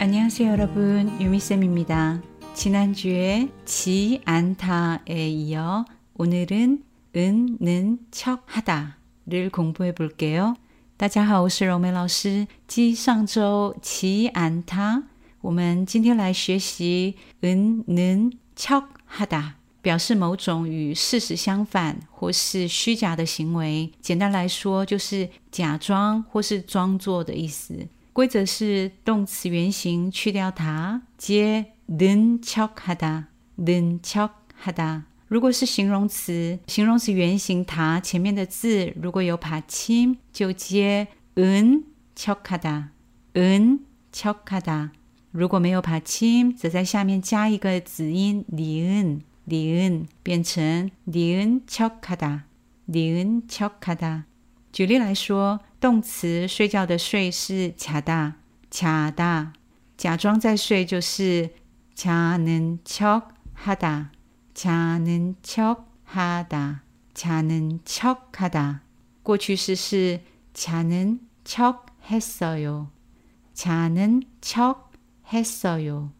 안녕하세요, 여러분. 유미쌤입니다. 지난주에 지 않다에 이어 오늘은 은, 는, 척, 하다를 공부해 볼게요. 大家好，我是罗梅老师。记上周其安他，我们今天来学习 은, 척, 하다，表示某种与事实相反或是虚假的行为。简单来说，就是假装或是装作的意思。 规则是动词原形去掉它，接는척하 다， 는척하 다。 如果是形容词，形容词原形它前面的字如果有받침就接은척하 다， 은척하 다。 如果没有받침则在下面加一个子音니 은， 니 은， 变成니은척하 다， 니은척하 다。 举例来说，动词睡觉的睡是자 다， 자 다， 假装在睡就是자는척하 다。 자는 척하다. 자는 척하다. 过去式是 자는 척했어요. 자는 척했어요.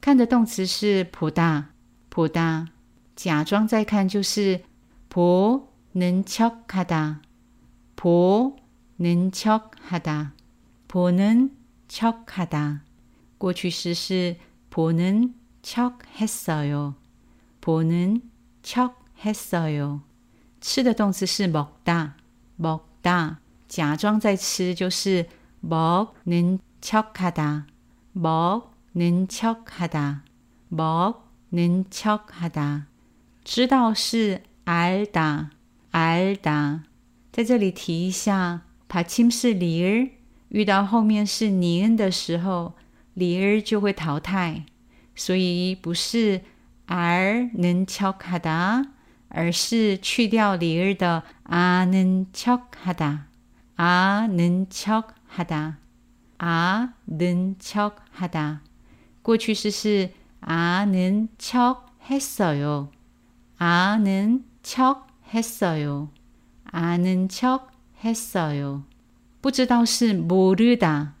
看的动词是 보다, 보다. 假装在看就是 보는 척하다. 보는 척하다. 보는 척하다. 过去式是 보는 척했어요. 보는 척 했어요. 吃的动词是 먹다, 먹다. 假装在吃就是 먹는 척하다, 먹는 척하다, 먹는 척하다. 知道是 알다, 알다. 在这里提一下, 받침是 리을, 遇到后面是 니은的时候，리을就会淘汰，所以不是 알는 척하다, 而是去掉里儿的 아는 척하다, 아는 척하다, 아는 척하다. 过去式是 아는 척했어요, 아는 척했어요, 아는 척했어요. 不知道是 모르다,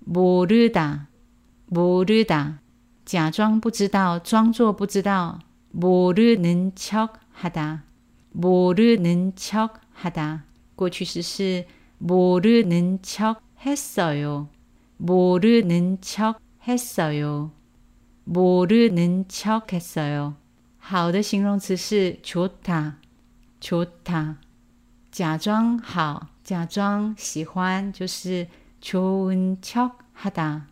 모르다, 모르다. 假装不知道，装作不知道。 모르는 척하다. 모르는 척하다. 过去式是 모르는 척했어요. 모르는 척했어요. 모르는 척했어요. 好的形容词是 좋다. 좋다. 假装好,假装喜欢就是 좋은 척하다.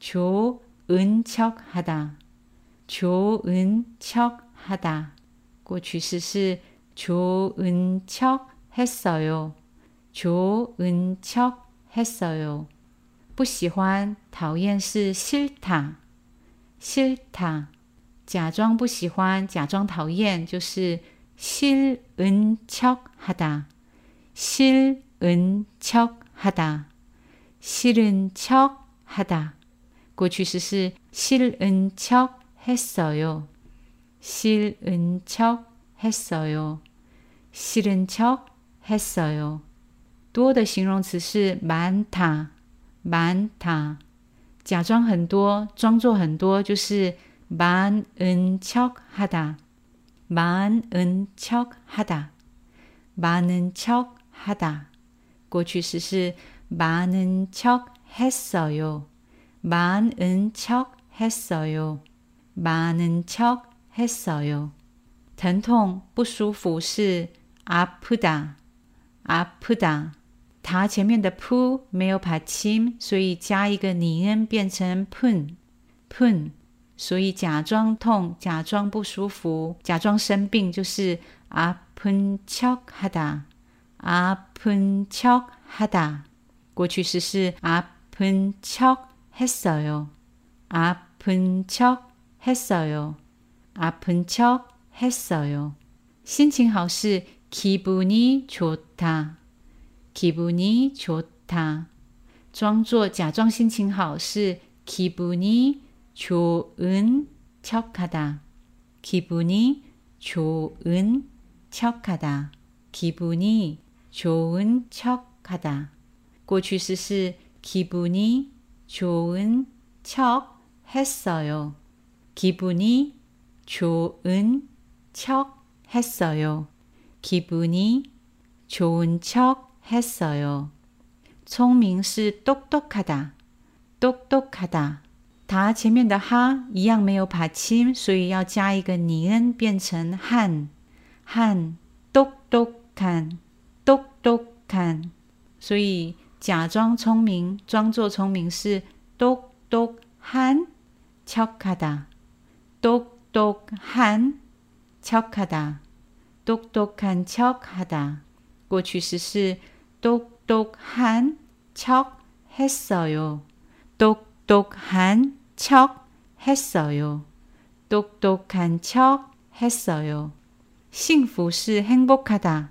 좋 은척하다, 좋은 척하다. 过去式是 좋은 척 했어요. 좋은 척 했어요. 不喜欢,讨厌是 싫다, 싫다. 假装不喜欢,假装讨厌就是 싫은 척하다, 싫은 척하다, 싫은 척하다. 过去式是 싫은 척 했어요. 싫은 척 했어요. 싫은 척 했어요. 多的形容词是 많다, 많다. 假装很多,装作很多就是 많은 척 하다, 많은 척 하다, 많은 척 하다. 过去式是 많은 척 했어요. 많은 척 했어요. 많은 척 했어요. 疼痛不舒服是 아프다, 아프다. 它前面的扑没有받침，所以加一个니은变成 푼, 푼. 所以假装痛、假装不舒服、假装生病就是 아픈 척하다, 아픈 척하다. 过去式是 아픈 척 했어요. 아픈 척 했어요. 아픈 척 했어요. 心情好是 기분이 좋다. 기분이 좋다. 装作假装心情好是 기분이 좋은 척하다. 기분이 좋은 척하다. 기분이 좋은 척하다. 过去式是 기분이 좋은 척 했어요. 기분이 좋은 척 했어요. 기분이 좋은 척 했어요. 聪明是 똑똑하다. 똑똑하다. 它前面的哈一样没有把清，所以要加一个니은变成汉汉 똑똑한 똑똑한 所以假装聪明装作聪明是 똑똑한 척하다 똑똑한 척하다 똑똑한 척하다 过去式是 똑똑한 척 했어요. 똑똑한 척 했어요. 똑똑한 척 했어요. 幸福是 행복하다.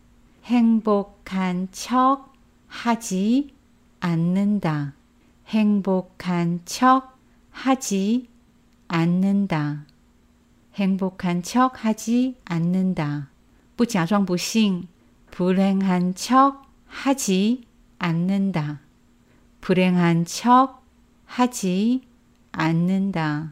행복한 척 하지 않는다. 행복한 척 하지 않는다. 행복한 척 하지 않는다. 不假装不幸 불행한 척 하지 않는다. 불행한 척 하지 않는다.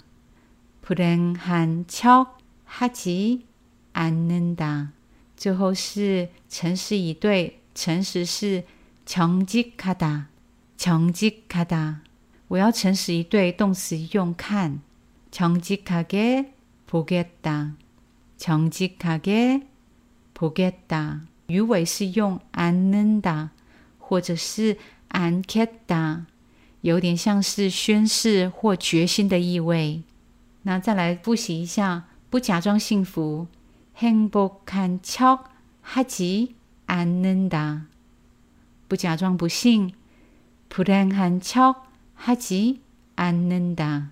불행한 척 하지 않는다. 最后是诚实以对，诚实是 정직하다, 정직하다. 我要诚实以对，动词用看。 정직하게 보겠다, 정직하게 보겠다. 鱼尾是用 않는다 或者是 않겠다，有点像是宣誓或决心的意味。那再来复习一下，不假装幸福。 행복한척하지않는 다， 不假装不幸。불행한척하지않는 다。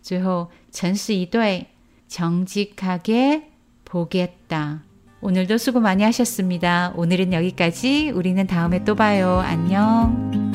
最后诚实以对，정직하게보겠 다。 오늘도 수고 많이 하셨습니다. 오늘은 여기까지. 우리는 다음에 또 봐요. 안녕.